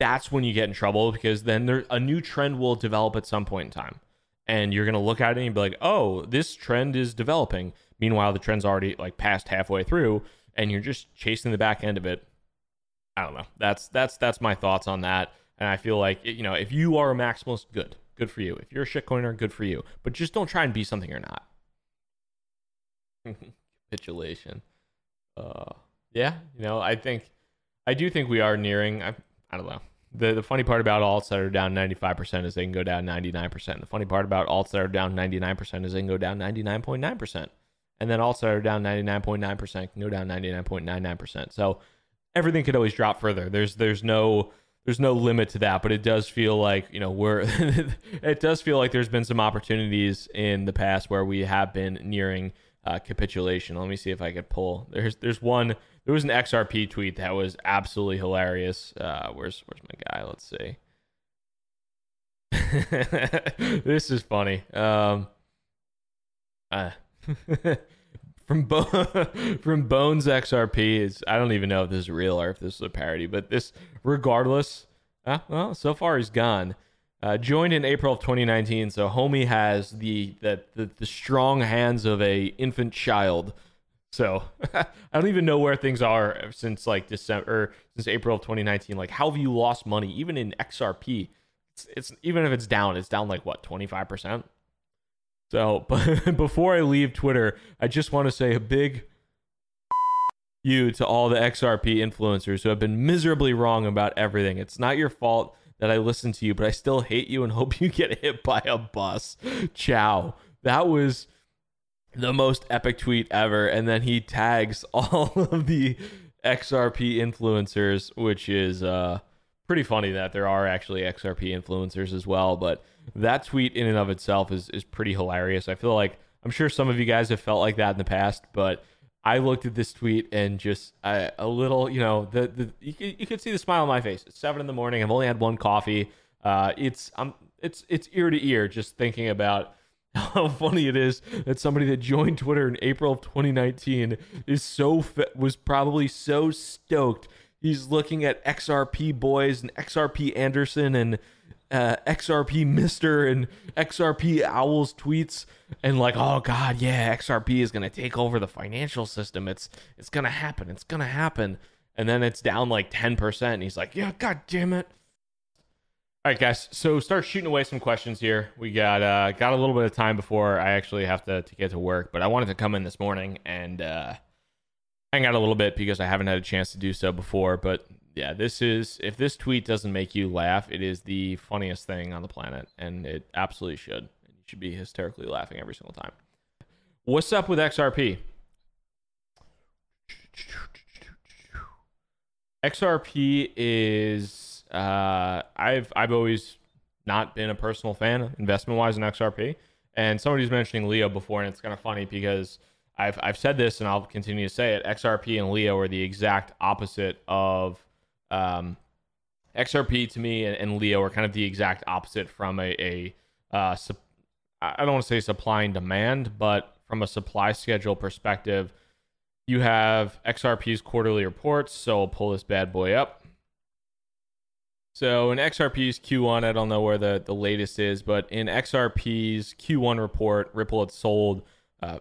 that's when you get in trouble because then there a new trend will develop at some point in time. And you're gonna look at it and be like, oh, this trend is developing. Meanwhile, the trend's already like past halfway through, and you're just chasing the back end of it. I don't know. That's that's that's my thoughts on that. And I feel like you know, if you are a maximalist, good, good for you. If you're a shitcoiner, good for you. But just don't try and be something you're not. Capitulation. Uh, yeah, you know, I think, I do think we are nearing. I, I don't know. The, the funny part about alts that are down 95% is they can go down 99%. The funny part about alts that are down 99% is they can go down 99.9%. And then alts that are down 99.9% can go down 99.99%. So everything could always drop further. There's there's no there's no limit to that, but it does feel like, you know, we're it does feel like there's been some opportunities in the past where we have been nearing uh, capitulation. Let me see if I could pull. There's there's one there was an XRP tweet that was absolutely hilarious. Uh, where's where's my guy? Let's see. this is funny. Um, uh, from Bo- from Bones XRP is I don't even know if this is real or if this is a parody, but this regardless. Uh, well, so far he's gone. Uh, joined in April of 2019, so homie has the, the the the strong hands of a infant child. So I don't even know where things are since like December, since April of 2019. Like, how have you lost money even in XRP? It's, it's even if it's down, it's down like what 25 percent. So, but before I leave Twitter, I just want to say a big you to all the XRP influencers who have been miserably wrong about everything. It's not your fault that I listen to you, but I still hate you and hope you get hit by a bus. Ciao. That was the most epic tweet ever. And then he tags all of the XRP influencers, which is uh, pretty funny that there are actually XRP influencers as well. But that tweet in and of itself is, is pretty hilarious. I feel like I'm sure some of you guys have felt like that in the past, but I looked at this tweet and just uh, a little, you know, the the you could, you could see the smile on my face. It's seven in the morning. I've only had one coffee. Uh, it's I'm it's it's ear to ear just thinking about how funny it is that somebody that joined Twitter in April of 2019 is so was probably so stoked. He's looking at XRP boys and XRP Anderson and uh, XRP Mister and XRP Owls tweets and like, oh god, yeah, XRP is gonna take over the financial system. It's it's gonna happen. It's gonna happen. And then it's down like ten percent. And he's like, yeah, god damn it. All right, guys. So start shooting away some questions here. We got uh, got a little bit of time before I actually have to, to get to work, but I wanted to come in this morning and uh, hang out a little bit because I haven't had a chance to do so before. But yeah, this is if this tweet doesn't make you laugh, it is the funniest thing on the planet, and it absolutely should. You should be hysterically laughing every single time. What's up with XRP? XRP is uh, I've I've always not been a personal fan investment wise in XRP. And somebody's mentioning Leo before, and it's kind of funny because I've I've said this and I'll continue to say it. XRP and Leo are the exact opposite of um, XRP to me and, and, Leo are kind of the exact opposite from a, a uh, I don't want to say supply and demand, but from a supply schedule perspective, you have XRP's quarterly reports. So I'll pull this bad boy up. So in XRP's Q1, I don't know where the, the latest is, but in XRP's Q1 report, Ripple had sold uh,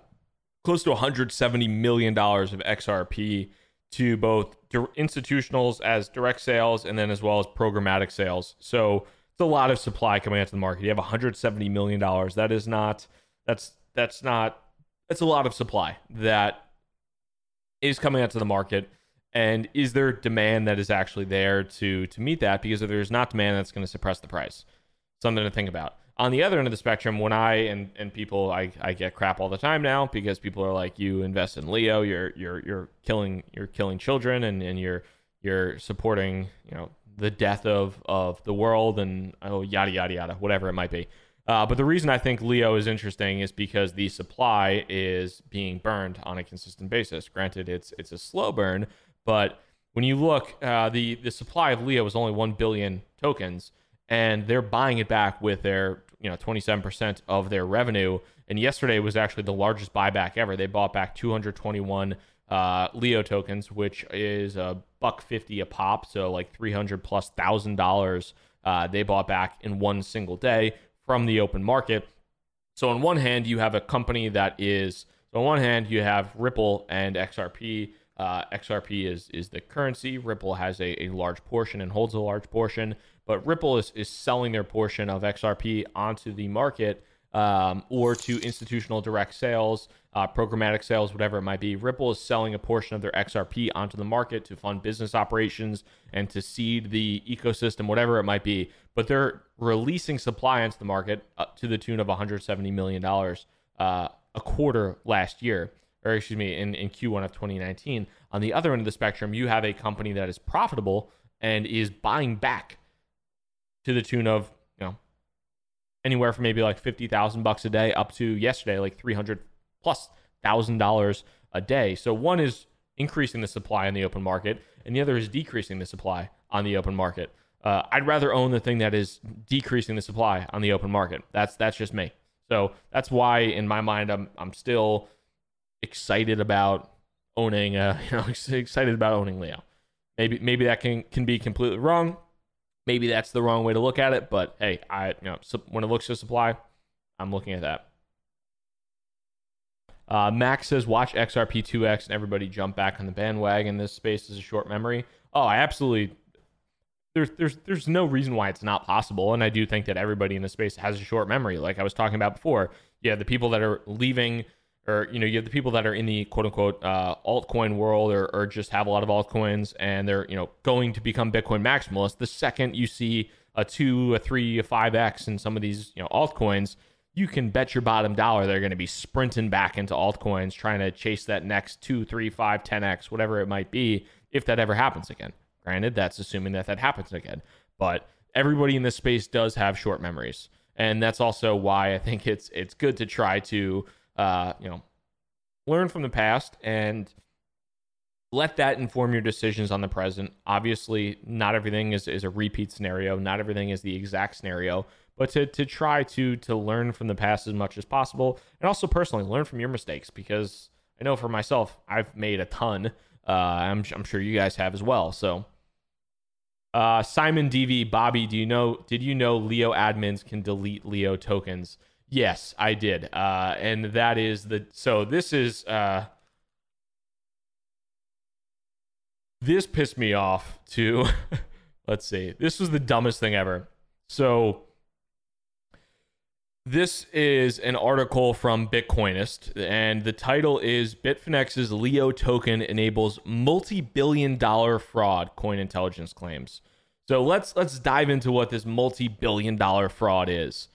close to $170 million of XRP to both institutionals as direct sales and then as well as programmatic sales. So it's a lot of supply coming into the market. You have 170 million dollars. That is not that's that's not that's a lot of supply that is coming out to the market and is there demand that is actually there to to meet that because if there's not demand that's going to suppress the price something to think about on the other end of the spectrum when i and and people i i get crap all the time now because people are like you invest in leo you're you're you're killing you're killing children and and you're you're supporting you know the death of of the world and oh yada yada yada whatever it might be uh, but the reason I think Leo is interesting is because the supply is being burned on a consistent basis. Granted, it's it's a slow burn, but when you look, uh, the the supply of Leo was only one billion tokens, and they're buying it back with their you know 27% of their revenue. And yesterday was actually the largest buyback ever. They bought back 221 uh, Leo tokens, which is a buck fifty a pop, so like 300 plus thousand dollars. Uh, they bought back in one single day from the open market. So on one hand, you have a company that is. So on one hand, you have Ripple and XRP uh, XRP is is the currency. Ripple has a, a large portion and holds a large portion, but Ripple is, is selling their portion of XRP onto the market um, or to institutional direct sales, uh, programmatic sales, whatever it might be. Ripple is selling a portion of their XRP onto the market to fund business operations and to seed the ecosystem, whatever it might be. But they're releasing supply into the market to the tune of 170 million dollars uh, a quarter last year or excuse me, in, in Q1 of 2019. On the other end of the spectrum, you have a company that is profitable and is buying back to the tune of, you know, anywhere from maybe like 50,000 bucks a day up to yesterday, like 300 plus thousand dollars a day. So one is increasing the supply in the open market, and the other is decreasing the supply on the open market. Uh, I'd rather own the thing that is decreasing the supply on the open market. That's that's just me. So that's why, in my mind, I'm I'm still excited about owning uh you know excited about owning Leo. Maybe maybe that can can be completely wrong. Maybe that's the wrong way to look at it, but hey, I you know when it looks to supply, I'm looking at that. Uh, Max says, watch XRP2X and everybody jump back on the bandwagon. This space is a short memory. Oh, I absolutely. There's, there's, there's no reason why it's not possible. And I do think that everybody in the space has a short memory. Like I was talking about before. Yeah, the people that are leaving or you know you have the people that are in the quote unquote uh, altcoin world or, or just have a lot of altcoins and they're you know going to become bitcoin maximalists the second you see a two a three a five x in some of these you know altcoins you can bet your bottom dollar they're going to be sprinting back into altcoins trying to chase that next two three five 10x whatever it might be if that ever happens again. Granted that's assuming that that happens again but everybody in this space does have short memories. And that's also why i think it's it's good to try to uh, you know, learn from the past and let that inform your decisions on the present. Obviously, not everything is, is a repeat scenario. Not everything is the exact scenario, but to, to try to to learn from the past as much as possible, and also personally learn from your mistakes because I know for myself I've made a ton. Uh, I'm I'm sure you guys have as well. So Uh, Simon DV, Bobby, do you know? Did you know Leo admins can delete Leo tokens? Yes, I did. Uh, and that is the so this is uh, this pissed me off too. let's see. This was the dumbest thing ever. So this is an article from Bitcoinist, and the title is Bitfinex's Leo token enables multi-billion dollar fraud, Coin Intelligence claims. So let's let's dive into what this multi-billion dollar fraud is.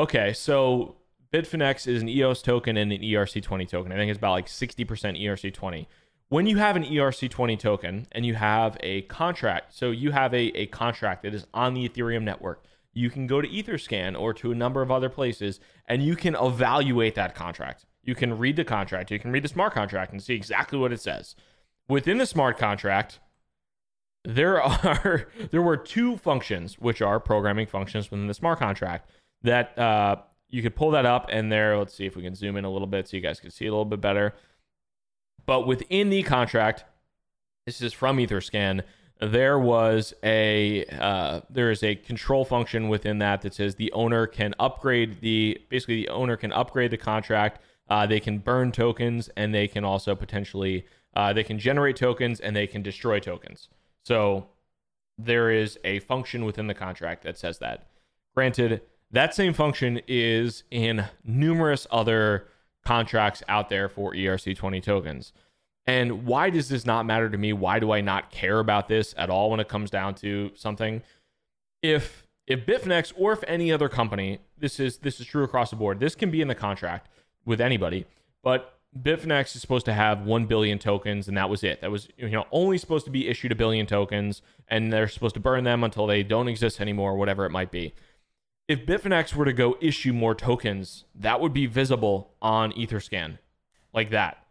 Okay, so Bitfinex is an EOS token and an ERC20 token. I think it's about like 60% ERC20. When you have an ERC20 token and you have a contract, so you have a, a contract that is on the Ethereum network, you can go to Etherscan or to a number of other places and you can evaluate that contract. You can read the contract, you can read the smart contract and see exactly what it says. Within the smart contract, there are there were two functions which are programming functions within the smart contract that uh, you could pull that up and there let's see if we can zoom in a little bit so you guys can see a little bit better. But within the contract this is from etherscan there was a uh, there is a control function within that that says the owner can upgrade the basically the owner can upgrade the contract uh, they can burn tokens and they can also potentially uh, they can generate tokens and they can destroy tokens. So there is a function within the contract that says that. Granted that same function is in numerous other contracts out there for ERC20 tokens. And why does this not matter to me? Why do I not care about this at all when it comes down to something? If if Bitfinex or if any other company, this is this is true across the board. This can be in the contract with anybody, but Bitfinex is supposed to have 1 billion tokens and that was it. That was you know only supposed to be issued a billion tokens and they're supposed to burn them until they don't exist anymore whatever it might be. If Bitfinex were to go issue more tokens, that would be visible on Etherscan like that.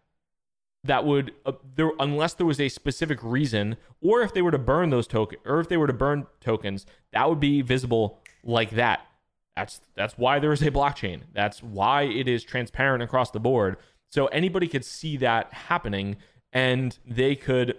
That would uh, there unless there was a specific reason or if they were to burn those tokens or if they were to burn tokens that would be visible like that. That's that's why there is a blockchain. That's why it is transparent across the board. So anybody could see that happening and they could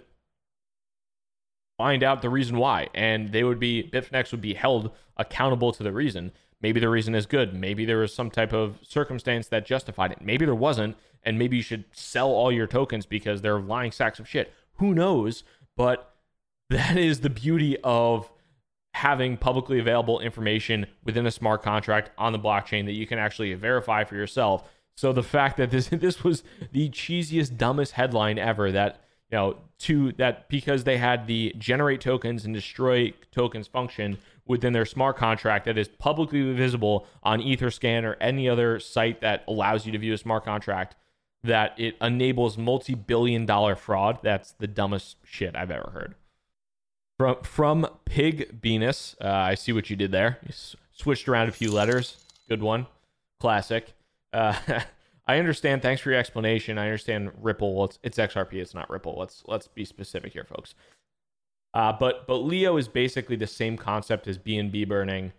find out the reason why and they would be bitfinex would be held accountable to the reason maybe the reason is good maybe there was some type of circumstance that justified it maybe there wasn't and maybe you should sell all your tokens because they're lying sacks of shit. Who knows? But that is the beauty of having publicly available information within a smart contract on the blockchain that you can actually verify for yourself. So the fact that this this was the cheesiest, dumbest headline ever that you know to that because they had the generate tokens and destroy tokens function within their smart contract that is publicly visible on Etherscan or any other site that allows you to view a smart contract that it enables multi-billion dollar fraud. That's the dumbest shit I've ever heard. From from Pig Venus, uh, I see what you did there. You s- switched around a few letters. Good one, classic. Uh, I understand. Thanks for your explanation. I understand Ripple. It's, it's XRP. It's not Ripple. Let's let's be specific here, folks. Uh, but but Leo is basically the same concept as BNB burning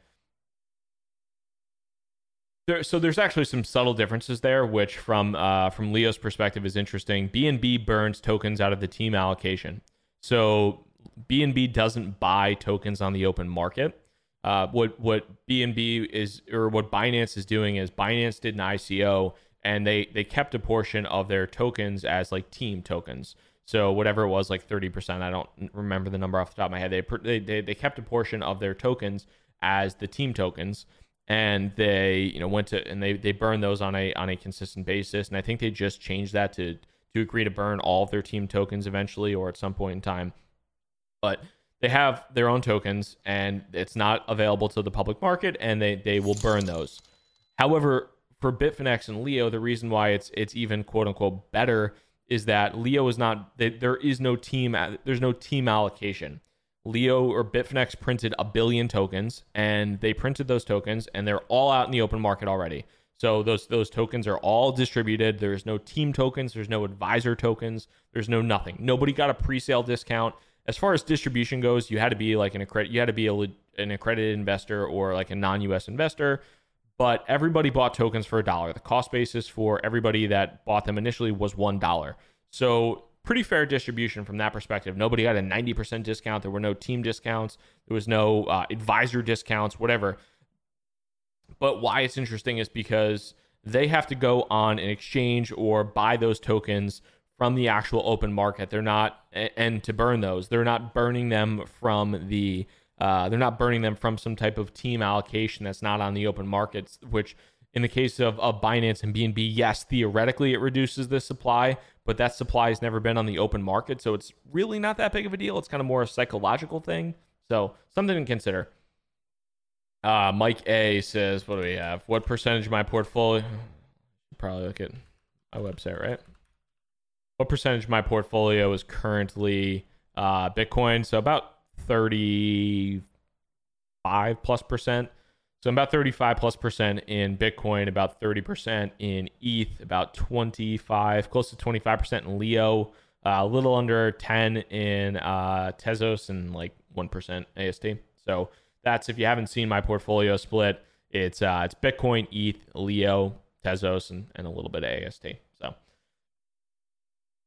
there, so there's actually some subtle differences there, which from uh, from Leo's perspective is interesting. BNB burns tokens out of the team allocation, so BNB doesn't buy tokens on the open market. Uh, what what BNB is or what Binance is doing is Binance did an ICO and they they kept a portion of their tokens as like team tokens. So whatever it was, like thirty percent. I don't remember the number off the top of my head. They they they kept a portion of their tokens as the team tokens and they you know went to and they they burn those on a on a consistent basis and i think they just changed that to to agree to burn all of their team tokens eventually or at some point in time but they have their own tokens and it's not available to the public market and they they will burn those however for bitfinex and leo the reason why it's it's even quote unquote better is that leo is not there is no team uh, there's no team allocation Leo or Bitfinex printed a billion tokens and they printed those tokens and they're all out in the open market already. So those those tokens are all distributed. There's no team tokens, there's no advisor tokens, there's no nothing. Nobody got a pre-sale discount. As far as distribution goes, you had to be like an accredited you had to be a, an accredited investor or like a non-US investor, but everybody bought tokens for a dollar. The cost basis for everybody that bought them initially was $1. So pretty fair distribution from that perspective. Nobody got a 90% discount. There were no team discounts. There was no uh, advisor discounts, whatever. But why it's interesting is because they have to go on an exchange or buy those tokens from the actual open market. They're not, and to burn those, they're not burning them from the, uh, they're not burning them from some type of team allocation that's not on the open markets, which in the case of, of Binance and BNB, yes, theoretically it reduces the supply, but that supply has never been on the open market. So it's really not that big of a deal. It's kind of more a psychological thing. So something to consider. Uh, Mike A says, what do we have? What percentage of my portfolio? Probably look at my website, right? What percentage of my portfolio is currently uh, Bitcoin? So about 35 plus percent. So I'm about 35 plus percent in Bitcoin, about 30% in ETH, about 25, close to 25% in Leo, uh, a little under 10 in uh, Tezos, and like 1% AST. So that's if you haven't seen my portfolio split, it's uh, it's Bitcoin, ETH, Leo, Tezos, and, and a little bit of AST. So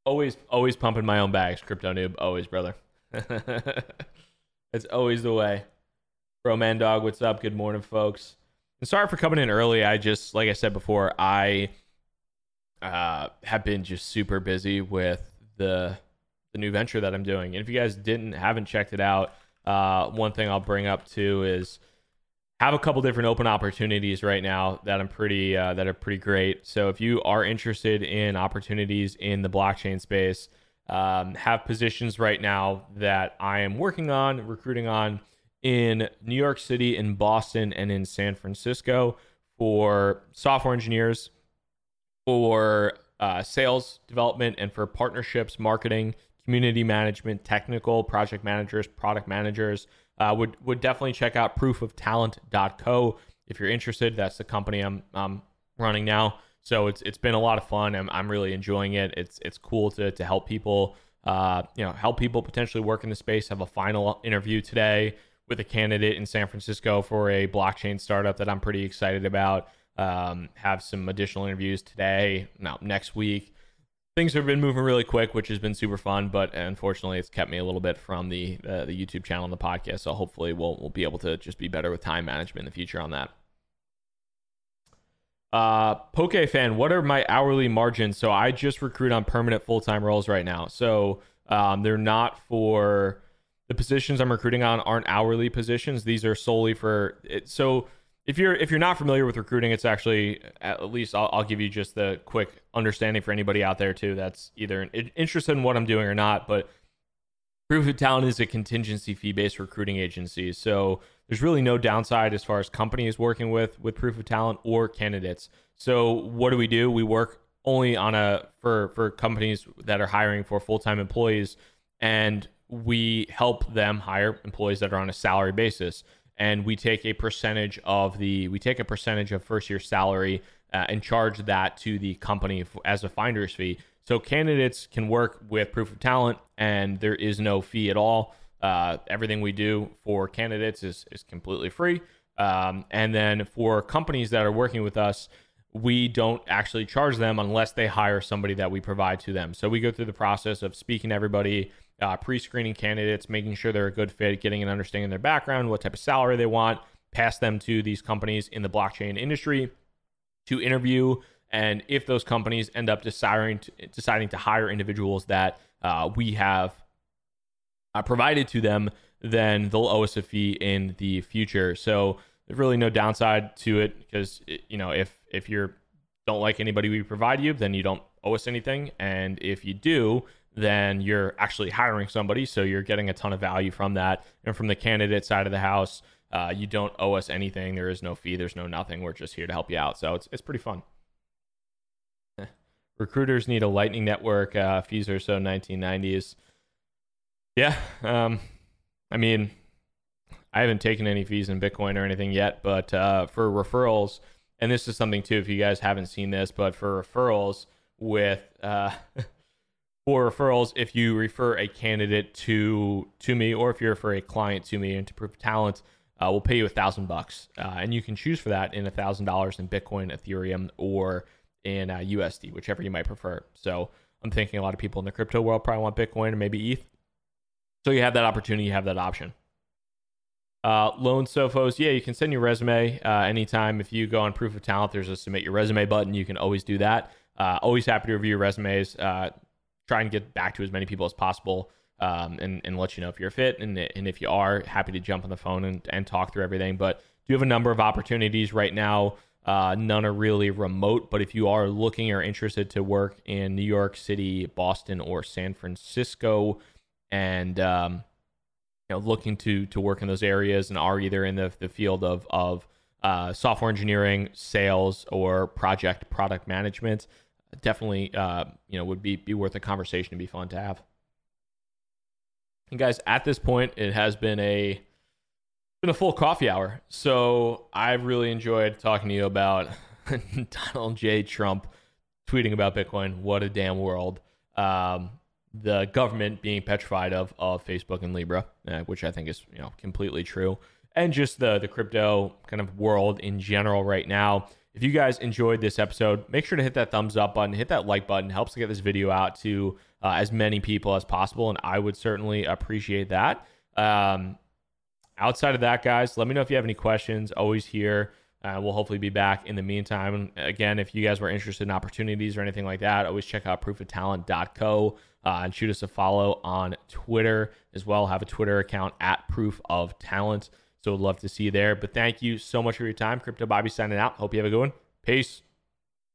always always pumping my own bags, crypto noob, always, brother. it's always the way. Bro Man Dog, what's up? Good morning, folks. And sorry for coming in early. I just, like I said before, I uh, have been just super busy with the the new venture that I'm doing. And if you guys didn't haven't checked it out, uh, one thing I'll bring up too is have a couple different open opportunities right now that I'm pretty uh, that are pretty great. So if you are interested in opportunities in the blockchain space, um, have positions right now that I am working on, recruiting on in New York City, in Boston, and in San Francisco for software engineers, for uh, sales development, and for partnerships, marketing, community management, technical project managers, product managers. Uh, would would definitely check out proofoftalent.co if you're interested. That's the company I'm I'm running now. So it's it's been a lot of fun. I'm I'm really enjoying it. It's it's cool to to help people. Uh, you know, help people potentially work in the space. Have a final interview today with a candidate in San Francisco for a blockchain startup that I'm pretty excited about. Um, have some additional interviews today, no, next week. Things have been moving really quick, which has been super fun, but unfortunately, it's kept me a little bit from the uh, the YouTube channel and the podcast. So hopefully, we'll we'll be able to just be better with time management in the future on that. Uh, Poke fan, what are my hourly margins? So I just recruit on permanent full time roles right now. So um, they're not for the positions I'm recruiting on aren't hourly positions. These are solely for it. So if you're if you're not familiar with recruiting, it's actually at least I'll, I'll give you just the quick understanding for anybody out there too that's either interested in what I'm doing or not. But Proof of Talent is a contingency fee based recruiting agency, so there's really no downside as far as companies working with with Proof of Talent or candidates. So what do we do? We work only on a for for companies that are hiring for full time employees and we help them hire employees that are on a salary basis and we take a percentage of the we take a percentage of first year salary uh, and charge that to the company as a finder's fee so candidates can work with proof of talent and there is no fee at all uh, everything we do for candidates is, is completely free um, and then for companies that are working with us we don't actually charge them unless they hire somebody that we provide to them so we go through the process of speaking to everybody uh, pre-screening candidates, making sure they're a good fit, getting an understanding of their background, what type of salary they want, pass them to these companies in the blockchain industry to interview. And if those companies end up deciding to, deciding to hire individuals that uh, we have uh, provided to them, then they'll owe us a fee in the future. So there's really no downside to it because you know if if you don't like anybody we provide you, then you don't owe us anything. And if you do, then you're actually hiring somebody. So you're getting a ton of value from that. And from the candidate side of the house, uh, you don't owe us anything. There is no fee. There's no nothing. We're just here to help you out. So it's, it's pretty fun. Recruiters need a lightning network. Uh, fees are so 1990s. Yeah. Um, I mean, I haven't taken any fees in Bitcoin or anything yet, but uh, for referrals, and this is something too, if you guys haven't seen this, but for referrals with uh, for referrals if you refer a candidate to to me or if you refer a client to me and to proof talent uh, we'll pay you a thousand bucks uh, and you can choose for that in a thousand dollars in bitcoin ethereum or in uh, usd whichever you might prefer so I'm thinking a lot of people in the crypto world probably want Bitcoin and maybe ETH. So you have that opportunity, you have that option. Uh, loan Sophos, yeah, you can send your resume uh, anytime. If you go on Proof of Talent, there's a submit your resume button. You can always do that. Uh, always happy to review resumes. Uh, try and get back to as many people as possible um, and, and let you know if you're fit. And, and if you are, happy to jump on the phone and, and talk through everything. But do you have a number of opportunities right now? Uh, none are really remote, but if you are looking or interested to work in New York City, Boston, or San Francisco, and um, you know looking to to work in those areas and are either in the, the field of of uh, software engineering, sales, or project product management, definitely uh, you know would be be worth a conversation and be fun to have. And guys, at this point, it has been a been a full coffee hour. So I've really enjoyed talking to you about Donald J. Trump tweeting about Bitcoin. What a damn world. Um, the government being petrified of of Facebook and Libra, uh, which I think is you know completely true, and just the the crypto kind of world in general right now. If you guys enjoyed this episode, make sure to hit that thumbs up button, hit that like button. Helps to get this video out to uh, as many people as possible, and I would certainly appreciate that. Um, outside of that, guys, let me know if you have any questions. Always here. Uh, we'll hopefully be back in the meantime. Again, if you guys were interested in opportunities or anything like that, always check out proofoftalent.co uh, and shoot us a follow on Twitter as well. Have a Twitter account at Proof of Talent. So would love to see you there. But thank you so much for your time. Crypto Bobby signing out. Hope you have a good one. Peace.